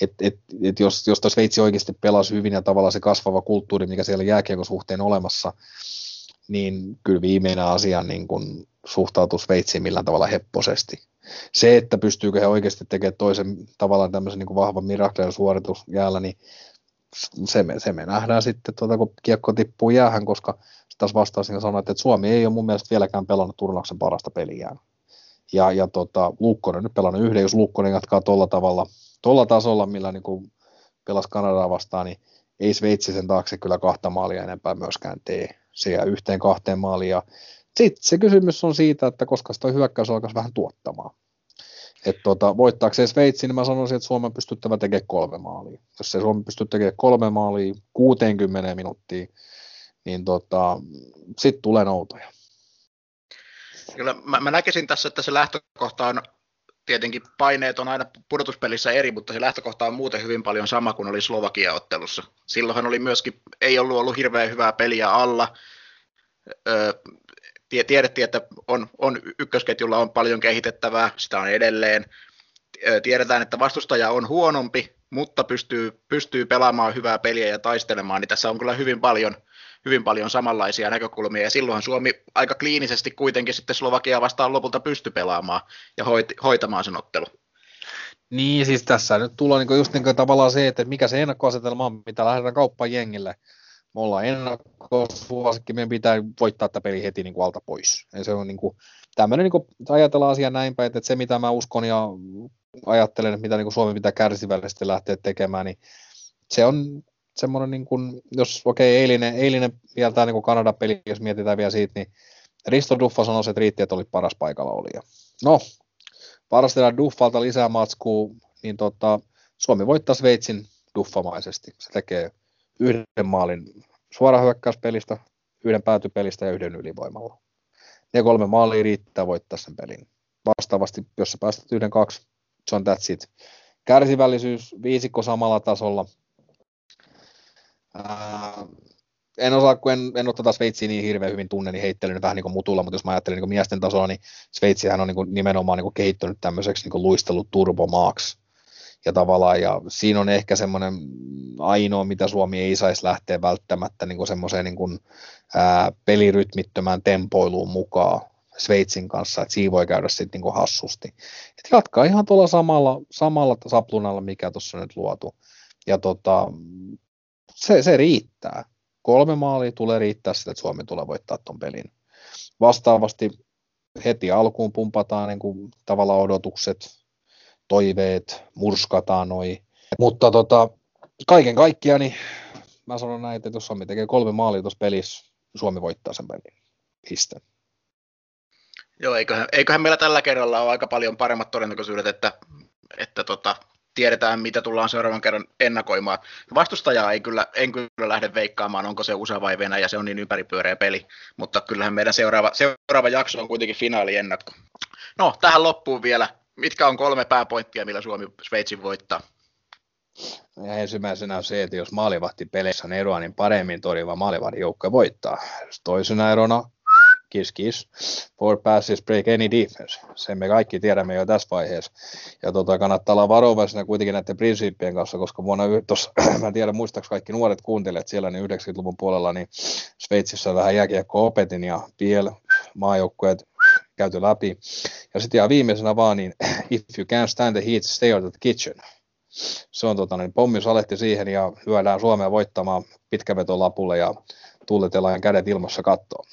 Et, et, et jos, jos Sveitsi oikeasti pelasi hyvin ja tavallaan se kasvava kulttuuri, mikä siellä jääkiekon suhteen olemassa, niin kyllä viimeinen asia niin kun suhtautuu Sveitsiin millään tavalla hepposesti. Se, että pystyykö he oikeasti tekemään toisen tavallaan tämmöisen niin vahvan miracle suoritus jäällä, niin se me, se me nähdään sitten, tuota, kun kiekko tippuu jäähän, koska taas vastaisin sanoa, että Suomi ei ole mun mielestä vieläkään pelannut turnauksen parasta peliä. Ja, ja tota, Lukkonen nyt pelannut yhden, jos Lukkonen jatkaa tuolla tavalla, tuolla tasolla, millä niin kuin pelasi Kanadaa vastaan, niin ei Sveitsi sen taakse kyllä kahta maalia enempää myöskään tee. Se jää yhteen kahteen maaliin. Sitten se kysymys on siitä, että koska sitä hyökkäys alkaisi vähän tuottamaan. Että tota, voittaakseen Sveitsi, niin mä sanoisin, että Suomen pystyttävä tekemään kolme maalia. Jos se Suomi pystyy tekemään kolme maalia 60 minuuttia, niin tota, sitten tulee noutoja. Kyllä mä, mä näkisin tässä, että se lähtökohta on tietenkin paineet on aina pudotuspelissä eri, mutta se lähtökohta on muuten hyvin paljon sama kuin oli Slovakia-ottelussa. Silloinhan oli myöskin, ei ollut ollut hirveän hyvää peliä alla. Öö, tiedettiin, että on, on ykkösketjulla on paljon kehitettävää, sitä on edelleen. Tiedetään, että vastustaja on huonompi, mutta pystyy, pystyy pelaamaan hyvää peliä ja taistelemaan, niin tässä on kyllä hyvin paljon, hyvin paljon samanlaisia näkökulmia, ja silloin Suomi aika kliinisesti kuitenkin sitten Slovakia vastaan lopulta pysty pelaamaan ja hoit, hoitamaan sen ottelu. Niin, siis tässä nyt tulee niin just niin tavallaan se, että mikä se ennakkoasetelma on, mitä lähdetään kauppaan jengille me ollaan ennakkosuosikki, meidän pitää voittaa tämä peli heti niin kuin alta pois. Ja se on niin kuin, tämmöinen, niin kuin, ajatellaan asiaa näin päin, että se mitä mä uskon ja ajattelen, että mitä niin kuin Suomi pitää kärsivällisesti lähteä tekemään, niin se on semmoinen, niin kuin, jos okei, okay, eilinen, eilinen vielä tämä niin Kanadan peli, jos mietitään vielä siitä, niin Risto Duffa sanoi, että riitti, että oli paras paikalla oli. No, varastetaan Duffalta lisää matskua, niin tota, Suomi voittaa Sveitsin duffamaisesti. Se tekee yhden maalin suorahyökkäyspelistä, yhden päätypelistä ja yhden ylivoimalla. Ne kolme maalia riittää voittaa sen pelin. Vastaavasti, jos sä päästät yhden kaksi, se on that's it. Kärsivällisyys, viisikko samalla tasolla. Ää, en osaa, kun en, en ole tätä Sveitsiä niin hirveän hyvin tunne, niin heittelen vähän niin kuin mutulla, mutta jos mä ajattelen niin kuin miesten tasolla, niin Sveitsihän on niin kuin nimenomaan niin kuin kehittynyt tämmöiseksi niin kuin luistelut turbomaaksi ja tavallaan, ja siinä on ehkä semmoinen ainoa, mitä Suomi ei saisi lähteä välttämättä niin semmoiseen niin kuin, ää, pelirytmittömään tempoiluun mukaan Sveitsin kanssa, että siinä voi käydä sitten niin hassusti. Et jatkaa ihan tuolla samalla, samalla saplunalla, mikä tuossa nyt luotu. Ja tota, se, se riittää. Kolme maalia tulee riittää sitä, että Suomi tulee voittaa tuon pelin. Vastaavasti heti alkuun pumpataan niin kuin, tavallaan odotukset, toiveet, murskataan noi. Mutta tota, kaiken kaikkiaan niin mä sanon näin, että jos Suomi tekee kolme maalia tuossa pelissä, Suomi voittaa sen pelin. Piste. Joo, eiköhän, eiköhän meillä tällä kerralla ole aika paljon paremmat todennäköisyydet, että, että tota, tiedetään, mitä tullaan seuraavan kerran ennakoimaan. Vastustajaa ei kyllä, en kyllä lähde veikkaamaan, onko se USA vai Venäjä, se on niin ympäripyöreä peli, mutta kyllähän meidän seuraava, seuraava jakso on kuitenkin finaali ennakko. No, tähän loppuun vielä mitkä on kolme pääpointtia, millä Suomi Sveitsin voittaa? Ja ensimmäisenä on se, että jos maalivahti peleissä on eroa, niin paremmin torjuva maalivahdin joukko voittaa. Toisena erona kiss kiss, four passes break any defense. Sen me kaikki tiedämme jo tässä vaiheessa. Ja tota, kannattaa olla varovaisena kuitenkin näiden prinsiippien kanssa, koska vuonna, tos, [clears throat] mä en tiedä muistaaks kaikki nuoret kuuntelijat siellä, niin 90-luvun puolella, niin Sveitsissä vähän jääkiekko opetin ja piel maajoukkueet käyty läpi. Ja sitten ihan viimeisenä vaan, niin [clears throat] if you can't stand the heat, stay out of the kitchen. Se on tota, niin pommi salehti siihen ja lyödään Suomea voittamaan pitkävetolapulle ja tuuletellaan kädet ilmassa kattoon.